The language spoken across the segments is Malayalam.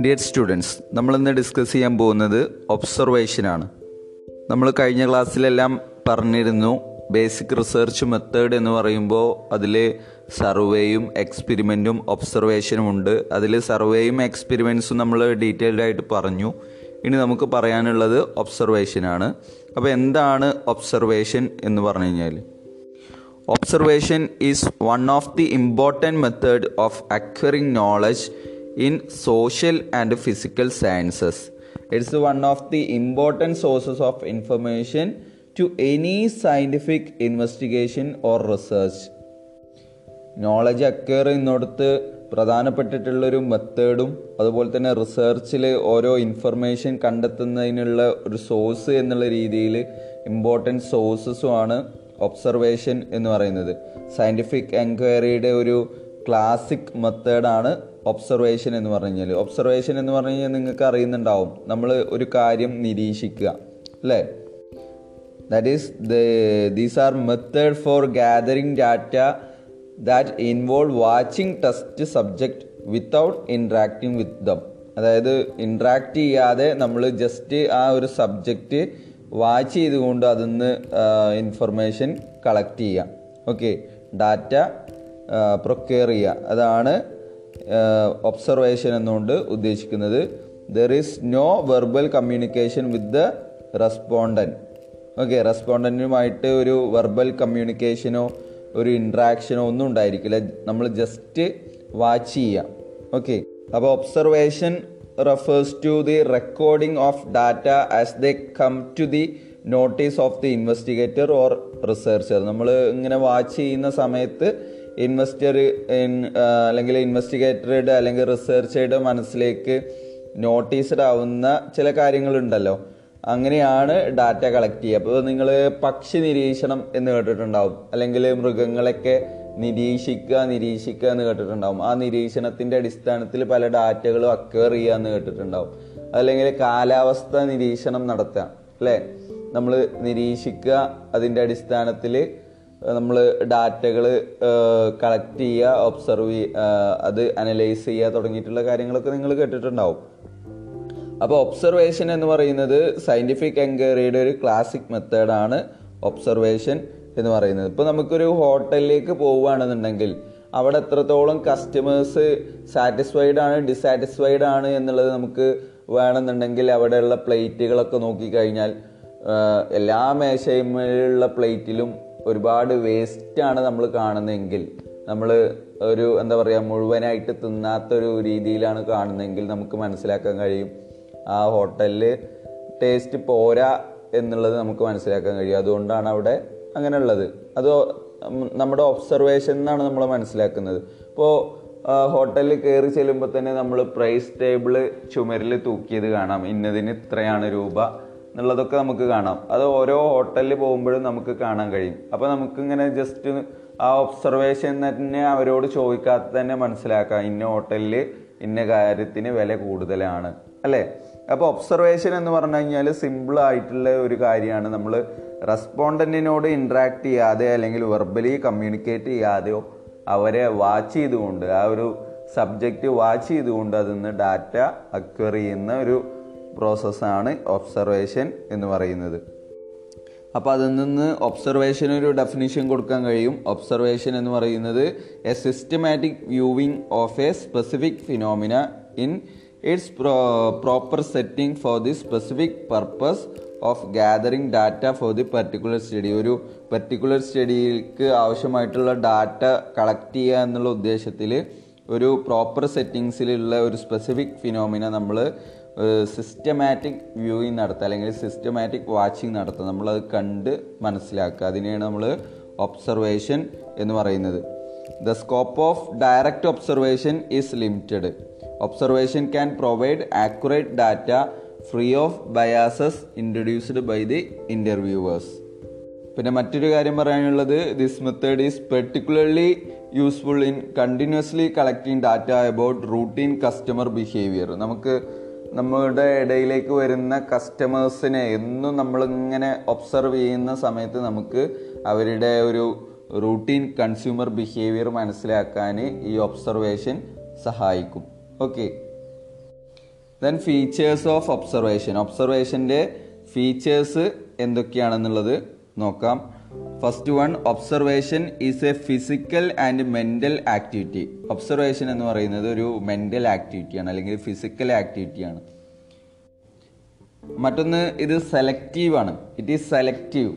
ഡിയർ സ്റ്റുഡൻസ് നമ്മളിന്ന് ഡിസ്കസ് ചെയ്യാൻ പോകുന്നത് ഒബ്സർവേഷനാണ് നമ്മൾ കഴിഞ്ഞ ക്ലാസ്സിലെല്ലാം പറഞ്ഞിരുന്നു ബേസിക് റിസർച്ച് മെത്തേഡ് എന്ന് പറയുമ്പോൾ അതിൽ സർവേയും എക്സ്പെരിമെന്റും ഒബ്സർവേഷനും ഉണ്ട്. അതിൽ സർവേയും എക്സ്പെരിമെൻസും നമ്മൾ ഡീറ്റെയിൽഡ് ആയിട്ട് പറഞ്ഞു. ഇനി നമുക്ക് പറയാനുള്ളത് ഒബ്സർവേഷനാണ് അപ്പോൾ എന്താണ് ഒബ്സർവേഷൻ എന്ന് പറഞ്ഞു കഴിഞ്ഞാൽ observation is one of the important method of acquiring knowledge in social and physical sciences. It's one of the important sources of information to any scientific investigation or research. Knowledge acquire ചെയ്യുന്നിടത്ത് പ്രധാനപ്പെട്ടിട്ടുള്ളൊരു മെത്തേഡും അതുപോലെ തന്നെ റിസർച്ചിൽ ഓരോ ഇൻഫർമേഷൻ കണ്ടെത്തുന്നതിനുള്ള ഒരു സോഴ്സ് എന്നുള്ള രീതിയിൽ ഇമ്പോർട്ടന്റ് സോഴ്സസുമാണ് ഒബ്സർവേഷൻ എന്ന് പറയുന്നത്. സയന്റിഫിക് എൻക്വയറിയുടെ ഒരു ക്ലാസിക് മെത്തേഡാണ് ഒബ്സർവേഷൻ എന്ന് പറഞ്ഞു കഴിഞ്ഞാൽ ഒബ്സർവേഷൻ എന്ന് പറഞ്ഞു കഴിഞ്ഞാൽ നിങ്ങൾക്ക് അറിയുന്നുണ്ടാവും. നമ്മൾ ഒരു കാര്യം നിരീക്ഷിക്കുക. അല്ലേ? That is these are method for gathering data that involve watching test subject without interacting with them അതായത് ഇൻട്രാക്ട് ചെയ്യാതെ നമ്മൾ ജസ്റ്റ് ആ ഒരു സബ്ജക്റ്റ് വാച്ച് ചെയ്തുകൊണ്ട് അതിന്ന് ഇൻഫർമേഷൻ കളക്ട് ചെയ്യുക ഓക്കെ ഡാറ്റ പ്രൊക്യർ ചെയ്യുക അതാണ് ഒബ്സർവേഷൻ എന്നുകൊണ്ട് ഉദ്ദേശിക്കുന്നത്. There is no verbal communication with the respondent okay റെസ്പോണ്ടന്റുമായിട്ട് ഒരു വെർബൽ കമ്മ്യൂണിക്കേഷനോ ഒരു ഇൻട്രാക്ഷനോ ഒന്നും ഉണ്ടായിരിക്കില്ല. നമ്മൾ ജസ്റ്റ് വാച്ച് ചെയ്യുക ഓക്കെ അപ്പോൾ observation refers to the recording of data as the come to the notice of the investigator or researcher നമ്മൾ ഇങ്ങനെ വാച്ച് ചെയ്യുന്ന സമയത്ത് ഇൻവെസ്റ്റർ അല്ലെങ്കിൽ ഇൻവെസ്റ്റിഗേറ്ററുടെ അല്ലെങ്കിൽ റിസർച്ചറുടെ മനസ്സിലേക്ക് നോട്ടീസ്ഡ് ആവുന്ന ചില കാര്യങ്ങളുണ്ടല്ലോ. അങ്ങനെയാണ് ഡാറ്റ കളക്ട് ചെയ്യുക. അപ്പോൾ നിങ്ങൾ പക്ഷി നിരീക്ഷണം എന്ന് കേട്ടിട്ടുണ്ടാവും. അല്ലെങ്കിൽ മൃഗങ്ങളൊക്കെ നിരീക്ഷിക്കുക നിരീക്ഷിക്കുക എന്ന് കേട്ടിട്ടുണ്ടാവും. ആ നിരീക്ഷണത്തിന്റെ അടിസ്ഥാനത്തിൽ പല ഡാറ്റകളും അക്വയർ ചെയ്യുക എന്ന് കേട്ടിട്ടുണ്ടാവും. അല്ലെങ്കിൽ കാലാവസ്ഥ നിരീക്ഷണം നടത്തുക അല്ലേ? നമ്മൾ നിരീക്ഷിക്കുക അതിന്റെ അടിസ്ഥാനത്തിൽ നമ്മൾ ഡാറ്റകൾ കളക്ട് ചെയ്യുക ഒബ്സർവ് ചെയ്യുക അത് അനലൈസ് ചെയ്യുക തുടങ്ങിയിട്ടുള്ള കാര്യങ്ങളൊക്കെ നിങ്ങൾ കേട്ടിട്ടുണ്ടാവും. അപ്പോൾ ഒബ്സർവേഷൻ എന്ന് പറയുന്നത് സയന്റിഫിക് എൻക്വയറിയുടെ ഒരു ക്ലാസിക് മെത്തേഡാണ് ഒബ്സർവേഷൻ എന്ന് പറയുന്നത്. ഇപ്പോൾ നമുക്കൊരു ഹോട്ടലിലേക്ക് പോവുകയാണെന്നുണ്ടെങ്കിൽ അവിടെ എത്രത്തോളം കസ്റ്റമേഴ്സ് സാറ്റിസ്ഫൈഡ് ആണ് ഡിസാറ്റിസ്ഫൈഡ് ആണ് എന്നുള്ളത് നമുക്ക് വേണമെന്നുണ്ടെങ്കിൽ അവിടെയുള്ള പ്ലേറ്റുകളൊക്കെ നോക്കിക്കഴിഞ്ഞാൽ എല്ലാ മേശയിലുള്ള പ്ലേറ്റിലും ഒരുപാട് വേസ്റ്റാണ് നമ്മൾ കാണുന്നതെങ്കിൽ നമ്മൾ ഒരു എന്താ പറയുക മുഴുവനായിട്ട് തിന്നാത്തൊരു രീതിയിലാണ് കാണുന്നതെങ്കിൽ നമുക്ക് മനസ്സിലാക്കാൻ കഴിയും. ആ ഹോട്ടലിൽ ടേസ്റ്റ് പോരാ എന്നുള്ളത് നമുക്ക് മനസ്സിലാക്കാൻ കഴിയും. അതുകൊണ്ടാണ് അവിടെ അങ്ങനെ ഉള്ളത് അത് നമ്മുടെ ഒബ്സർവേഷൻ എന്നാണ് നമ്മൾ മനസ്സിലാക്കുന്നത്. ഇപ്പോൾ ഹോട്ടലിൽ കയറി ചെല്ലുമ്പോൾ തന്നെ നമ്മൾ പ്രൈസ് ടേബിൾ ചുമരിൽ തൂക്കിയത് കാണാം. ഇന്നതിന് ഇത്രയാണ് രൂപ എന്നുള്ളതൊക്കെ നമുക്ക് കാണാം. അത് ഓരോ ഹോട്ടലിൽ പോകുമ്പോഴും നമുക്ക് കാണാൻ കഴിയും. അപ്പോൾ നമുക്കിങ്ങനെ ജസ്റ്റ് ആ ഒബ്സർവേഷൻ തന്നെ അവരോട് ചോദിക്കാതെ തന്നെ മനസ്സിലാക്കാം. ഇന്ന ഹോട്ടലിൽ ഇന്ന കാര്യത്തിന് വില കൂടുതലാണ്. അല്ലേ? അപ്പോൾ ഒബ്സർവേഷൻ എന്ന് പറഞ്ഞു കഴിഞ്ഞാൽ സിമ്പിൾ ആയിട്ടുള്ള ഒരു കാര്യമാണ് നമ്മൾ റെസ്പോണ്ടന്റിനോട് ഇൻട്രാക്ട് ചെയ്യാതെ അല്ലെങ്കിൽ വെർബലി കമ്മ്യൂണിക്കേറ്റ് ചെയ്യാതെയോ അവരെ വാച്ച് ചെയ്തുകൊണ്ട് ആ ഒരു സബ്ജക്റ്റ് വാച്ച് ചെയ്തുകൊണ്ട് അതിൽ നിന്ന് ഡാറ്റ അക്വയർ ചെയ്യുന്ന ഒരു പ്രോസസ്സാണ് ഒബ്സർവേഷൻ എന്ന് പറയുന്നത്. അപ്പോൾ അതിൽ നിന്ന് ഒബ്സർവേഷൻ ഒരു ഡെഫിനിഷൻ കൊടുക്കാൻ കഴിയും. ഒബ്സർവേഷൻ എന്ന് പറയുന്നത് a systematic viewing of a specific phenomena in its proper setting for the specific purpose of gathering data for the particular study ഒരു പർട്ടിക്കുലർ സ്റ്റഡിക്ക് ആവശ്യമായിട്ടുള്ള ഡാറ്റ കളക്ട് ചെയ്യുക എന്നുള്ള ഉദ്ദേശത്തിൽ ഒരു പ്രോപ്പർ സെറ്റിങ്സിലുള്ള ഒരു സ്പെസിഫിക് ഫിനോമിന നമ്മൾ സിസ്റ്റമാറ്റിക് വ്യൂയിങ് നടത്തുക അല്ലെങ്കിൽ സിസ്റ്റമാറ്റിക് വാച്ചിങ് നടത്തുക. നമ്മളത് കണ്ട് മനസ്സിലാക്കുക. അതിനെയാണ് നമ്മൾ ഒബ്സർവേഷൻ എന്ന് പറയുന്നത്. The scope of direct observation is limited observation can provide accurate data free of biases introduced by the interviewers പിന്നെ മറ്റൊരു കാര്യം പറയാനുള്ളത് this method is particularly useful in continuously collecting data about routine customer behaviour നമുക്ക് നമ്മുടെ ഇടയിലേക്ക് വരുന്ന കസ്റ്റമേഴ്സിനെ എന്നും നമ്മളിങ്ങനെ ഒബ്സർവ് ചെയ്യുന്ന സമയത്ത് നമുക്ക് അവരുടെ ഒരു റൂട്ടീൻ കൺസ്യൂമർ ബിഹേവിയർ മനസ്സിലാക്കാൻ ഈ ഒബ്സർവേഷൻ സഹായിക്കും. Okay then features of observation ഒബ്സർവേഷന്റെ features എന്തൊക്കെയാണെന്നുള്ളത് നോക്കാം. First one observation is a physical and mental activity observation എന്ന് പറയുന്നത് ഒരു മെന്റൽ ആക്ടിവിറ്റിയാണ് അല്ലെങ്കിൽ ഫിസിക്കൽ ആക്ടിവിറ്റിയാണ് മറ്റൊന്ന് ഇത് സെലക്റ്റീവ് ആണ്. It is selective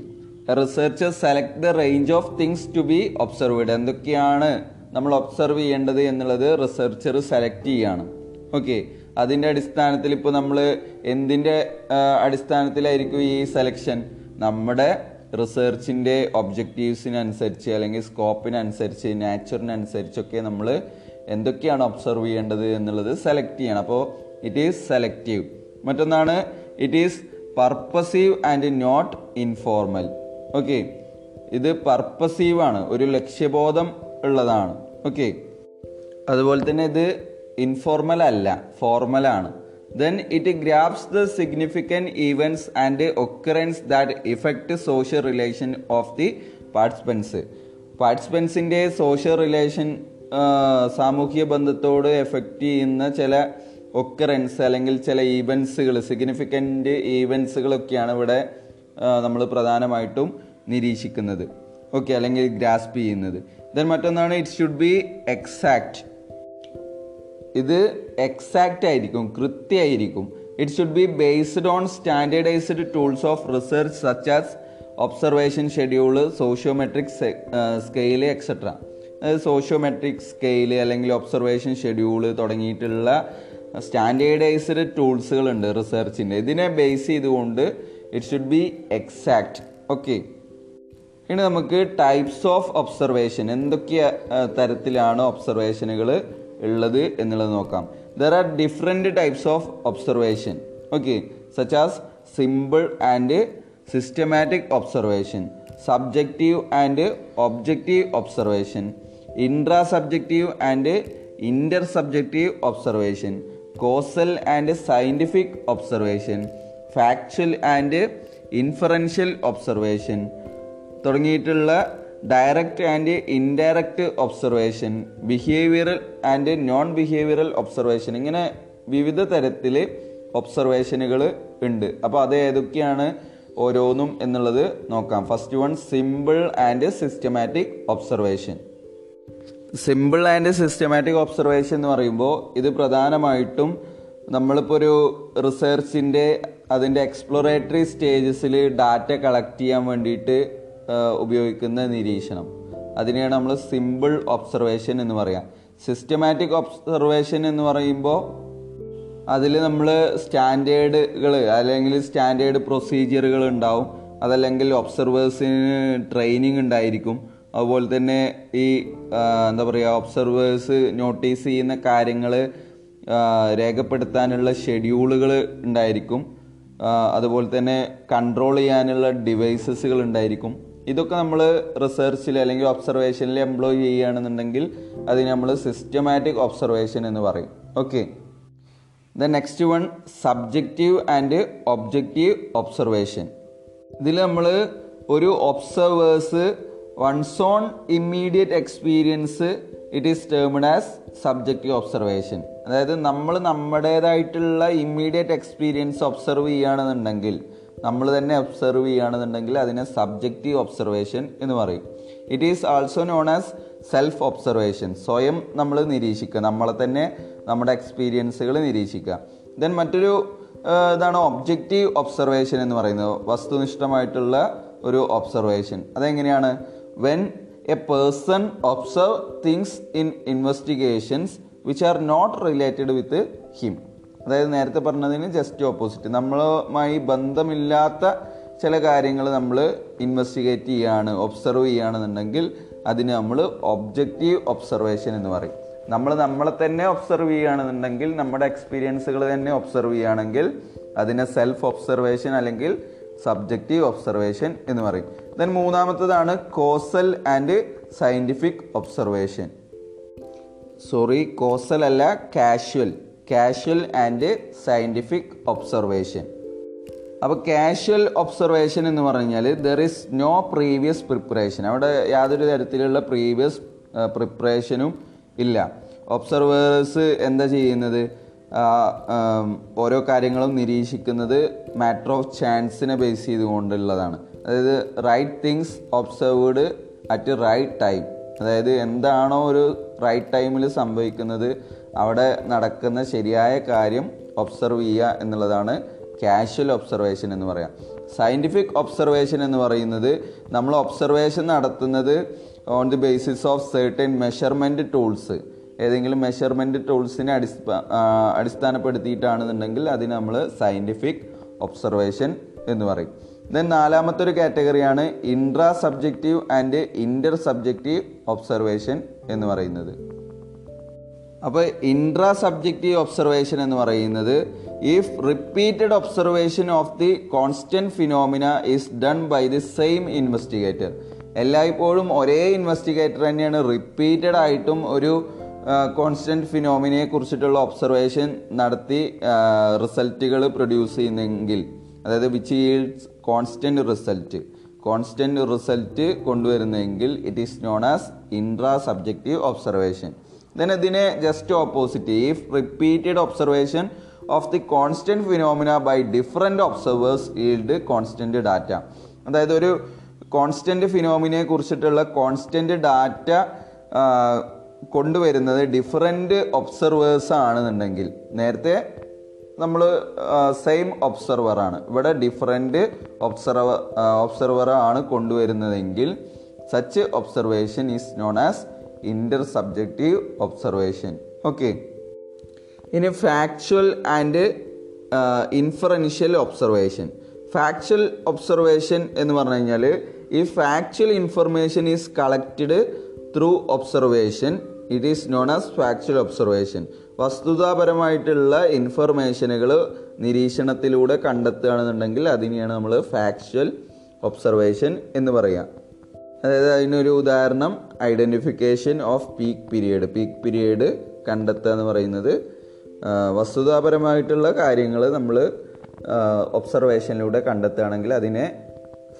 researcher select the range of things to be observed എന്തൊക്കെയാണ് നമ്മൾ ഒബ്സർവ് ചെയ്യേണ്ടത് എന്നുള്ളത് റിസർച്ചർ സെലക്ട് ചെയ്യാണ്. ഓക്കെ അതിന്റെ അടിസ്ഥാനത്തിൽ ഇപ്പോൾ നമ്മൾ എന്തിന്റെ അടിസ്ഥാനത്തിലായിരിക്കും ഈ സെലക്ഷൻ നമ്മുടെ റിസർച്ചിന്റെ ഒബ്ജക്റ്റീവ്സിനനുസരിച്ച് അല്ലെങ്കിൽ സ്കോപ്പിനനുസരിച്ച് നാച്ചുറിനനുസരിച്ചൊക്കെ നമ്മൾ എന്തൊക്കെയാണ് ഒബ്സർവ് ചെയ്യേണ്ടത് എന്നുള്ളത് സെലക്ട് ചെയ്യണം. അപ്പോൾ ഇറ്റ് ഈസ് സെലക്റ്റീവ് മറ്റൊന്നാണ് it is purposive and not informal okay ഇത് പർപ്പസീവ് ആണ്. ഒരു ലക്ഷ്യബോധം ഉള്ളതാണ്. ഓക്കെ അതുപോലെ തന്നെ ഇത് ഇൻഫോർമൽ അല്ല ഫോർമൽ ആണ്. Then it grabs the significant events and occurrence that effect social relation of the participants പാർട്ടിസിപ്പൻസിന്റെ social relation സാമൂഹിക ബന്ധത്തോട് എഫക്റ്റ് ചെയ്യുന്ന ചില ഒക്കറൻസ് അല്ലെങ്കിൽ ചില ഈവൻസുകൾ സിഗ്നിഫിക്കന്റ് ഈവൻസുകളൊക്കെയാണ് ഇവിടെ നമ്മൾ പ്രധാനമായിട്ടും നിരീക്ഷിക്കുന്നത്. ഓക്കെ അല്ലെങ്കിൽ ഗ്രാസ്പ് ചെയ്യുന്നത്. ദെൻ മറ്റൊന്നാണ് ഇറ്റ് ഷുഡ് ബി എക്സാക്റ്റ് ഇത് എക്സാക്റ്റ് ആയിരിക്കും കൃത്യമായിരിക്കും it should be based on standardised tools of research such as observation schedule sociometric scale etcetera sociometric scale അല്ലെങ്കിൽ ഒബ്സർവേഷൻ ഷെഡ്യൂൾ തുടങ്ങിയിട്ടുള്ള സ്റ്റാൻഡേർഡൈസ്ഡ് ടൂൾസുകളുണ്ട് റിസർച്ചിന്റെ ഇതിനെ ബേസ് ചെയ്തുകൊണ്ട് it should be exact okay ഇനി നമുക്ക് ടൈപ്സ് ഓഫ് ഒബ്സർവേഷൻ എന്തൊക്കെ തരത്തിലാണ് ഒബ്സർവേഷനുകൾ ഉള്ളത് എന്നുള്ളത് നോക്കാം. There are different types of observation okay such as simple and systematic observation subjective and objective observation intra subjective and inter subjective observation causal and scientific observation factual and inferential observation തുടങ്ങിയിട്ടുള്ള direct and indirect observation behavioural and non behavioural observation ഇങ്ങനെ വിവിധ തരത്തിൽ ഒബ്സർവേഷനുകൾ ഉണ്ട്. അപ്പോൾ അത് ഏതൊക്കെയാണ് ഓരോന്നും എന്നുള്ളത് നോക്കാം. First one simple and systematic observation simple and systematic observation എന്ന് പറയുമ്പോൾ ഇത് പ്രധാനമായിട്ടും നമ്മളിപ്പോൾ ഒരു റിസർച്ചിന്റെ അതിന്റെ എക്സ്പ്ലോറേറ്ററി സ്റ്റേജസിൽ ഡാറ്റ കളക്ട് ചെയ്യാൻ വേണ്ടിയിട്ട് ഉപയോഗിക്കുന്ന നിരീക്ഷണം. അതിനെയാണ് നമ്മൾ സിമ്പിൾ ഒബ്സർവേഷൻ എന്ന് പറയാം. സിസ്റ്റമാറ്റിക് ഒബ്സർവേഷൻ എന്ന് പറയുമ്പോൾ അതിൽ നമ്മൾ സ്റ്റാൻഡേർഡുകൾ അല്ലെങ്കിൽ സ്റ്റാൻഡേർഡ് പ്രൊസീജിയറുകൾ ഉണ്ടാവും. അതല്ലെങ്കിൽ ഒബ്സർവേഴ്സിന് ട്രെയിനിങ് ഉണ്ടായിരിക്കും. അതുപോലെ തന്നെ ഈ എന്താ പറയുക ഒബ്സർവേഴ്സ് നോട്ടീസ് ചെയ്യുന്ന കാര്യങ്ങൾ രേഖപ്പെടുത്താനുള്ള ഷെഡ്യൂളുകൾ ഉണ്ടായിരിക്കും. അതുപോലെ തന്നെ കൺട്രോൾ ചെയ്യാനുള്ള ഡിവൈസസുകൾ ഉണ്ടായിരിക്കും. ഇതൊക്കെ നമ്മൾ റിസർച്ചിൽ അല്ലെങ്കിൽ ഒബ്സർവേഷനിൽ എംപ്ലോയ് ചെയ്യുകയാണെന്നുണ്ടെങ്കിൽ അതിന് നമ്മൾ സിസ്റ്റമാറ്റിക് ഒബ്സർവേഷൻ എന്ന് പറയും. Okay the next one subjective and objective observation ഇതിൽ നമ്മൾ ഒരു observers one's on immediate experience it is termed as subjective observation അതായത് നമ്മൾ നമ്മുടേതായിട്ടുള്ള ഇമ്മീഡിയറ്റ് എക്സ്പീരിയൻസ് ഒബ്സർവ് ചെയ്യുകയാണെന്നുണ്ടെങ്കിൽ നമ്മൾ തന്നെ ഒബ്സർവ് ചെയ്യുകയാണെന്നുണ്ടെങ്കിൽ അതിനെ സബ്ജക്റ്റീവ് ഒബ്സർവേഷൻ എന്ന് പറയും. It is also known as self observation സ്വയം നമ്മൾ നിരീക്ഷിക്കുക നമ്മളെ തന്നെ നമ്മുടെ എക്സ്പീരിയൻസുകൾ നിരീക്ഷിക്കുക. ദെൻ മറ്റൊരു ഇതാണ് ഒബ്ജക്റ്റീവ് ഒബ്സർവേഷൻ എന്ന് പറയുന്നത്. വസ്തുനിഷ്ഠമായിട്ടുള്ള ഒരു ഒബ്സർവേഷൻ അതെങ്ങനെയാണ്? When a person observe things in investigations which are not related with him അതായത് നേരത്തെ പറഞ്ഞതിന് ജസ്റ്റ് ഓപ്പോസിറ്റ് നമ്മളുമായി ബന്ധമില്ലാത്ത ചില കാര്യങ്ങൾ നമ്മൾ ഇൻവെസ്റ്റിഗേറ്റ് ചെയ്യുകയാണ് ഒബ്സർവ് ചെയ്യുകയാണെന്നുണ്ടെങ്കിൽ അതിന് നമ്മൾ ഒബ്ജക്റ്റീവ് ഒബ്സർവേഷൻ എന്ന് പറയും. നമ്മൾ നമ്മളെ തന്നെ ഒബ്സർവ് ചെയ്യുകയാണെന്നുണ്ടെങ്കിൽ നമ്മുടെ എക്സ്പീരിയൻസുകൾ തന്നെ ഒബ്സർവ് ചെയ്യുകയാണെങ്കിൽ അതിനെ സെൽഫ് ഒബ്സർവേഷൻ അല്ലെങ്കിൽ സബ്ജക്റ്റീവ് ഒബ്സർവേഷൻ എന്ന് പറയും. Then മൂന്നാമത്തതാണ് causal and scientific observation sorry causal അല്ല casual casual and scientific observation. അപ്പോൾ കാഷ്വൽ ഒബ്സർവേഷൻ എന്ന് പറഞ്ഞാൽ there is no previous preparation അവിടെ യാതൊരു തരത്തിലുള്ള പ്രീവിയസ് പ്രിപ്പറേഷനും ഇല്ല. ഒബ്സർവേഴ്സ് എന്താ ചെയ്യുന്നത്? ഓരോ കാര്യങ്ങളും നിരീക്ഷിക്കുന്നത് മാറ്റർ ഓഫ് ചാൻസിനെ ബേസ് ചെയ്തുകൊണ്ടുള്ളതാണ്. അതായത് right things observed at right time അതായത് എന്താണോ ഒരു റൈറ്റ് ടൈമിൽ സംഭവിക്കുന്നത് അവിടെ നടക്കുന്ന ശരിയായ കാര്യം ഒബ്സർവ് ചെയ്യുക എന്നുള്ളതാണ് കാഷ്വൽ ഒബ്സർവേഷൻ എന്ന് പറയാം. സയന്റിഫിക് ഒബ്സർവേഷൻ എന്ന് പറയുന്നത് നമ്മൾ ഒബ്സർവേഷൻ നടത്തുന്നത് on the basis of certain measurement tools ഏതെങ്കിലും മെഷർമെന്റ് ടൂൾസിനെ അടിസ്ഥാ അടിസ്ഥാനപ്പെടുത്തിയിട്ടാണെന്നുണ്ടെങ്കിൽ അതിന് നമ്മൾ സയന്റിഫിക് ഒബ്സർവേഷൻ എന്ന് പറയും. ദെൻ നാലാമത്തെ ഒരു കാറ്റഗറിയാണ് intra subjective and inter subjective observation എന്ന് പറയുന്നത്. അപ്പോൾ ഇൻട്രാ സബ്ജക്റ്റീവ് ഒബ്സർവേഷൻ എന്ന് പറയുന്നത് if repeated observation of the constant phenomena is done by the same investigator എല്ലായ്പ്പോഴും ഒരേ ഇൻവെസ്റ്റിഗേറ്റർ തന്നെയാണ് റിപ്പീറ്റഡ് ആയിട്ടും ഒരു കോൺസ്റ്റന്റ് ഫിനോമിനയെ കുറിച്ചിട്ടുള്ള ഒബ്സർവേഷൻ നടത്തി റിസൾട്ടുകൾ പ്രൊഡ്യൂസ് ചെയ്യുന്നെങ്കിൽ. അതായത് which yields constant result constant result കൊണ്ടുവരുന്നെങ്കിൽ it is known as intra subjective observation then ഇതിനെ just opposite if repeated observation of the constant phenomena by different observers yield constant data അതായത് ഒരു കോൺസ്റ്റന്റ് ഫിനോമിനെ കുറിച്ചിട്ടുള്ള കോൺസ്റ്റന്റ് ഡാറ്റ കൊണ്ടുവരുന്നത് ഡിഫറെന്റ് ഒബ്സർവേഴ്സ് ആണെന്നുണ്ടെങ്കിൽ. നേരത്തെ നമ്മൾ സെയിം ഒബ്സർവർ ആണ്. ഇവിടെ ഡിഫറെന്റ് ഒബ്സർവർ ആണ് കൊണ്ടുവരുന്നതെങ്കിൽ such observation is known as inter subjective observation okay ഇനി factual and inferential observation factual observation എന്ന് പറഞ്ഞു കഴിഞ്ഞാൽ ഈ factual information is collected through observation it is known as factual observation വസ്തുതാപരമായിട്ടുള്ള ഇൻഫർമേഷനുകൾ നിരീക്ഷണത്തിലൂടെ കണ്ടെത്തുകയാണെന്നുണ്ടെങ്കിൽ അതിനെയാണ് നമ്മൾ ഫാക്ച്വൽ ഒബ്സർവേഷൻ എന്ന് പറയുക അതായത് അതിനൊരു ഉദാഹരണം identification of peak period peak period കണ്ടെത്തുക എന്ന് പറയുന്നത് വസ്തുതാപരമായിട്ടുള്ള കാര്യങ്ങൾ നമ്മൾ ഒബ്സർവേഷനിലൂടെ കണ്ടെത്തുകയാണെങ്കിൽ അതിനെ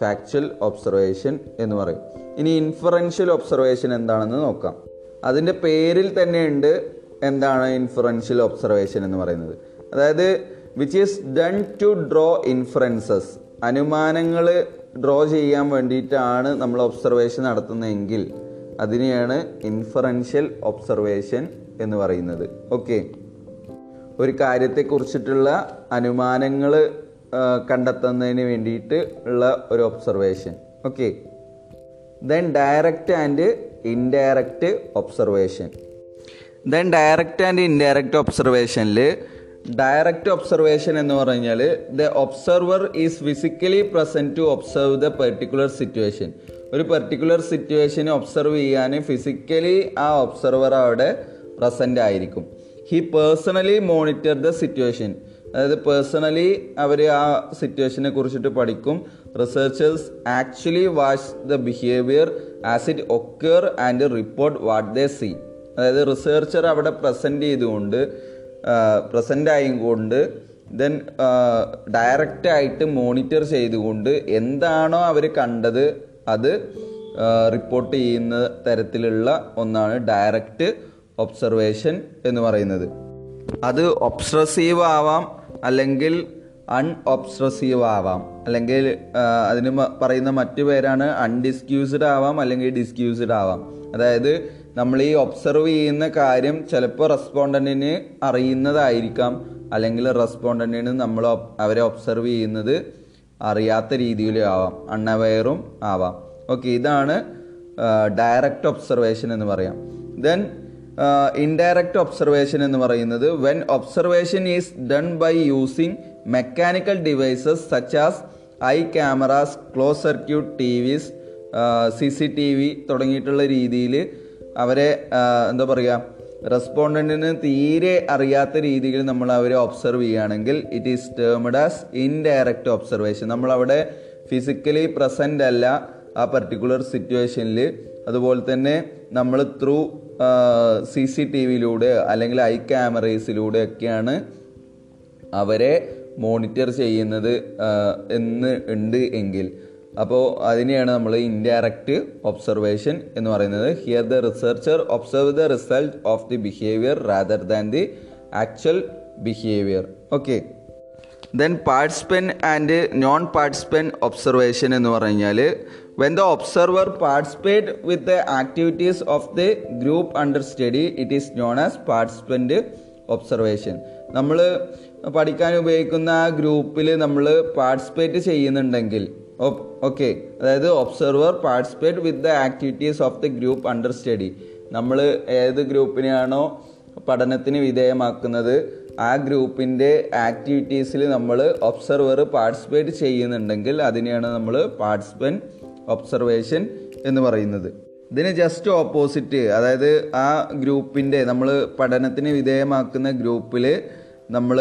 ഫാക്ച്വൽ ഒബ്സർവേഷൻ എന്ന് പറയും. ഇനി ഇൻഫറൻഷ്യൽ ഒബ്സർവേഷൻ എന്താണെന്ന് നോക്കാം. അതിന്റെ പേരിൽ തന്നെയുണ്ട് എന്താണ് ഇൻഫറൻഷ്യൽ ഒബ്സർവേഷൻ എന്ന് പറയുന്നത്. അതായത് which is done to draw inferences അനുമാനങ്ങൾ ഡ്രോ ചെയ്യാൻ വേണ്ടിയിട്ടാണ് നമ്മൾ ഒബ്സർവേഷൻ നടത്തുന്നതെങ്കിൽ അതിനെയാണ് ഇൻഫറൻഷ്യൽ ഒബ്സർവേഷൻ എന്ന് പറയുന്നത്. ഓക്കെ ഒരു കാര്യത്തെക്കുറിച്ചിട്ടുള്ള അനുമാനങ്ങൾ കണ്ടെത്തുന്നതിന് വേണ്ടിയിട്ട് ഉള്ള ഒരു observation okay then direct and indirect observation then direct and indirect ഒബ്സർവേഷനിൽ direct observation എന്ന് പറഞ്ഞാൽ the observer is physically present to observe the particular situation ഒരു പെർട്ടിക്കുലർ സിറ്റുവേഷനെ ഒബ്സർവ് ചെയ്യാൻ ഫിസിക്കലി ആ ഒബ്സർവർ അവിടെ പ്രസന്റ് ആയിരിക്കും. He personally monitor the situation അതായത് പേഴ്സണലി അവർ ആ സിറ്റുവേഷനെ കുറിച്ചിട്ട് പഠിക്കും. Researchers actually watch the behaviour as it occur and report what they see അതായത് റിസർച്ചർ അവിടെ പ്രസന്റ് ചെയ്തുകൊണ്ട് പ്രസന്റ് കൊണ്ട് ദെൻ ഡയറക്റ്റായിട്ട് മോണിറ്റർ ചെയ്തുകൊണ്ട് എന്താണോ അവർ കണ്ടത് അത് റിപ്പോർട്ട് ചെയ്യുന്ന തരത്തിലുള്ള ഒന്നാണ് ഡയറക്റ്റ് ഒബ്സർവേഷൻ എന്ന് പറയുന്നത്. അത് ഒബ്സ്ട്രസീവ് ആവാം അല്ലെങ്കിൽ അൺ അൺഒബ്സ്ട്രസീവ് ആവാം. അല്ലെങ്കിൽ അതിന് പറയുന്ന മറ്റു പേരാണ് അൺഡിസ്ക്യൂസ്ഡ് ആവാം അല്ലെങ്കിൽ ഡിസ്ക്യൂസ്ഡ് ആവാം. അതായത് നമ്മൾ ഈ ഒബ്സർവ് ചെയ്യുന്ന കാര്യം ചിലപ്പോൾ റെസ്പോണ്ടന്റിന് അറിയുന്നതായിരിക്കാം. അല്ലെങ്കിൽ റെസ്പോണ്ടന്റിന് നമ്മൾ അവരെ ഒബ്സർവ് ചെയ്യുന്നത് അറിയാത്ത രീതിയിലും ആവാം. അൺഅവെയറും ആവാം. ഓക്കെ ഇതാണ് ഡയറക്റ്റ് ഒബ്സർവേഷൻ എന്ന് പറയാം. ദെൻ ഇൻഡയറക്റ്റ് ഒബ്സർവേഷൻ എന്ന് പറയുന്നത് when observation is done by using mechanical devices such as eye cameras close circuit T V's C C T V തുടങ്ങിയിട്ടുള്ള രീതിയിൽ അവരെ എന്താ പറയുക റെസ്പോണ്ടന്റിന് തീരെ അറിയാത്ത രീതിയിൽ നമ്മൾ അവരെ ഒബ്സർവ് ചെയ്യുകയാണെങ്കിൽ it is termed as indirect observation നമ്മളവിടെ ഫിസിക്കലി പ്രസന്റ് അല്ല ആ പർട്ടിക്കുലർ സിറ്റുവേഷനിൽ അതുപോലെ തന്നെ നമ്മൾ ത്രൂ സി സി ടി വിയിലൂടെ അല്ലെങ്കിൽ ഐ ക്യാമറേസിലൂടെ ഒക്കെയാണ് അവരെ മോണിറ്റർ ചെയ്യുന്നത് എന്ന് ഉണ്ട് എങ്കിൽ. അപ്പോൾ അതിനെയാണ് നമ്മൾ ഇൻഡയറക്റ്റ് ഒബ്സർവേഷൻ എന്ന് പറയുന്നത്. Here the researcher observe the result of the behaviour rather than the actual behaviour okay then participant and non participant observation എന്ന് പറഞ്ഞാൽ when the observer participate with the activities of the group under study it is known as participant observation നമ്മൾ പഠിക്കാൻ ഉപയോഗിക്കുന്ന ആ ഗ്രൂപ്പിൽ നമ്മൾ പാർട്ടിസിപ്പേറ്റ് ചെയ്യുന്നുണ്ടെങ്കിൽ ഓക്കെ അതായത് observer participate with the activities of the group under study നമ്മൾ ഏത് ഗ്രൂപ്പിനെയാണോ പഠനത്തിന് വിധേയമാക്കുന്നത് ആ ഗ്രൂപ്പിന്റെ ആക്ടിവിറ്റീസിൽ നമ്മൾ ഒബ്സർവർ പാർട്ടിസിപ്പേറ്റ് ചെയ്യുന്നുണ്ടെങ്കിൽ അതിനെയാണ് നമ്മൾ പാർട്ടിസിപ്പൻ ഒബ്സർവേഷൻ എന്ന് പറയുന്നത്. ഇതിന് ജസ്റ്റ് ഓപ്പോസിറ്റ് അതായത് ആ ഗ്രൂപ്പിന്റെ നമ്മൾ പഠനത്തിന് വിധേയമാക്കുന്ന ഗ്രൂപ്പിൽ നമ്മൾ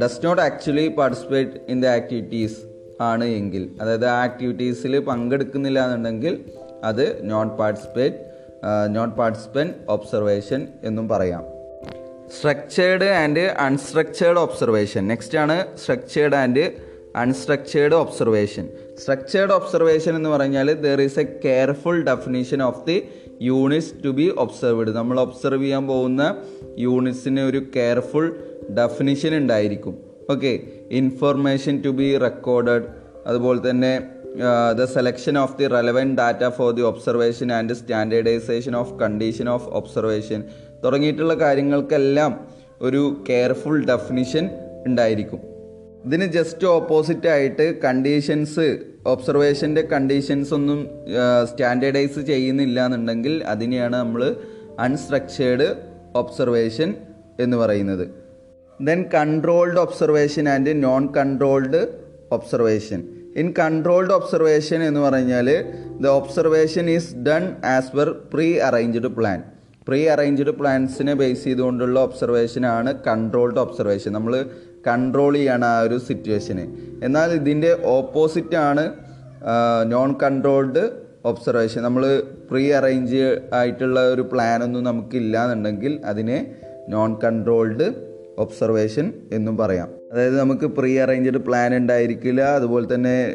does not actually participate in the activities ആണ് എങ്കിൽ അതായത് ആക്ടിവിറ്റീസിൽ പങ്കെടുക്കുന്നില്ല എന്നുണ്ടെങ്കിൽ അത് non participate not participant observation എന്നും പറയാം. Structured and unstructured observation next ആണ് structured and unstructured observation structured observation എന്ന് പറഞ്ഞാൽ there is a careful definition of the units to be observed നമ്മൾ ഒബ്സർവ് ചെയ്യാൻ പോകുന്ന യൂണിറ്റ്സിന് ഒരു കെയർഫുൾ ഡെഫിനിഷൻ ഉണ്ടായിരിക്കും. Okay information to be recorded അതുപോലെ തന്നെ the selection of the relevant data for the observation and standardisation of condition of observation തുടങ്ങിയിട്ടുള്ള കാര്യങ്ങൾക്കെല്ലാം ഒരു കെയർഫുൾ ഡെഫിനിഷൻ ഉണ്ടായിരിക്കും. ഇതിന് ജസ്റ്റ് ഓപ്പോസിറ്റ് ആയിട്ട് കണ്ടീഷൻസ് ഒബ്സർവേഷന്റെ കണ്ടീഷൻസ് ഒന്നും സ്റ്റാൻഡേർഡൈസ് ചെയ്യുന്നില്ല എന്നുണ്ടെങ്കിൽ അതിനെയാണ് നമ്മൾ അൺസ്ട്രക്ചേർഡ് ഒബ്സർവേഷൻ എന്ന് പറയുന്നത്. Then controlled observation and non controlled observation in controlled observation എന്ന് പറഞ്ഞാൽ the observation is done as per pre arranged plan pre arranged പ്ലാൻസിനെ base ചെയ്തുകൊണ്ടുള്ള ഒബ്സർവേഷനാണ് കൺട്രോൾഡ് ഒബ്സർവേഷൻ നമ്മൾ കൺട്രോൾ ചെയ്യണം ആ ഒരു സിറ്റുവേഷന് എന്നാൽ ഇതിന്റെ ഓപ്പോസിറ്റ് ആണ് നോൺ കൺട്രോൾഡ് ഒബ്സർവേഷൻ നമ്മൾ പ്രീ അറേഞ്ച് ആയിട്ടുള്ള ഒരു പ്ലാനൊന്നും നമുക്കില്ല എന്നുണ്ടെങ്കിൽ അതിനെ നോൺ കൺട്രോൾഡ് ഒബ്സർവേഷൻ എന്നും പറയാം. അതായത് നമുക്ക് പ്രീ അറേഞ്ച്ഡ് പ്ലാൻ ഉണ്ടായിരിക്കില്ല അതുപോലെ തന്നെ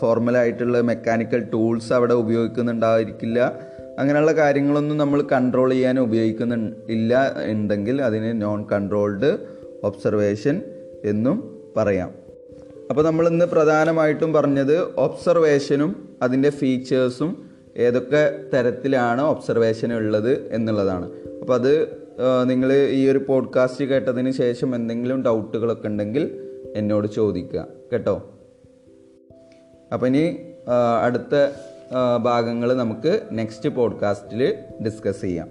ഫോർമൽ ആയിട്ടുള്ള മെക്കാനിക്കൽ ടൂൾസ് അവിടെ ഉപയോഗിക്കുന്നുണ്ടായിരിക്കില്ല. അങ്ങനെയുള്ള കാര്യങ്ങളൊന്നും നമ്മൾ കൺട്രോൾ ചെയ്യാൻ ഉപയോഗിക്കുന്ന ഇല്ല ഉണ്ടെങ്കിൽ അതിനെ നോൺ കൺട്രോൾഡ് ഒബ്സർവേഷൻ എന്നും പറയാം. അപ്പോൾ നമ്മൾ ഇന്ന് പ്രധാനമായിട്ടും പറഞ്ഞത് ഒബ്സർവേഷനും അതിന്റെ ഫീച്ചേഴ്സും ഏതൊക്കെ തരത്തിലാണ് ഒബ്സർവേഷൻ ഉള്ളത് എന്നുള്ളതാണ്. അപ്പോൾ അത് നിങ്ങൾ ഈ ഒരു പോഡ്കാസ്റ്റ് കേട്ടതിന് ശേഷം എന്തെങ്കിലും ഡൗട്ടുകളൊക്കെ ഉണ്ടെങ്കിൽ എന്നോട് ചോദിക്കുക കേട്ടോ? അപ്പം ഇനി അടുത്ത ഭാഗങ്ങൾ നമുക്ക് നെക്സ്റ്റ് പോഡ്കാസ്റ്റിൽ ഡിസ്കസ് ചെയ്യാം.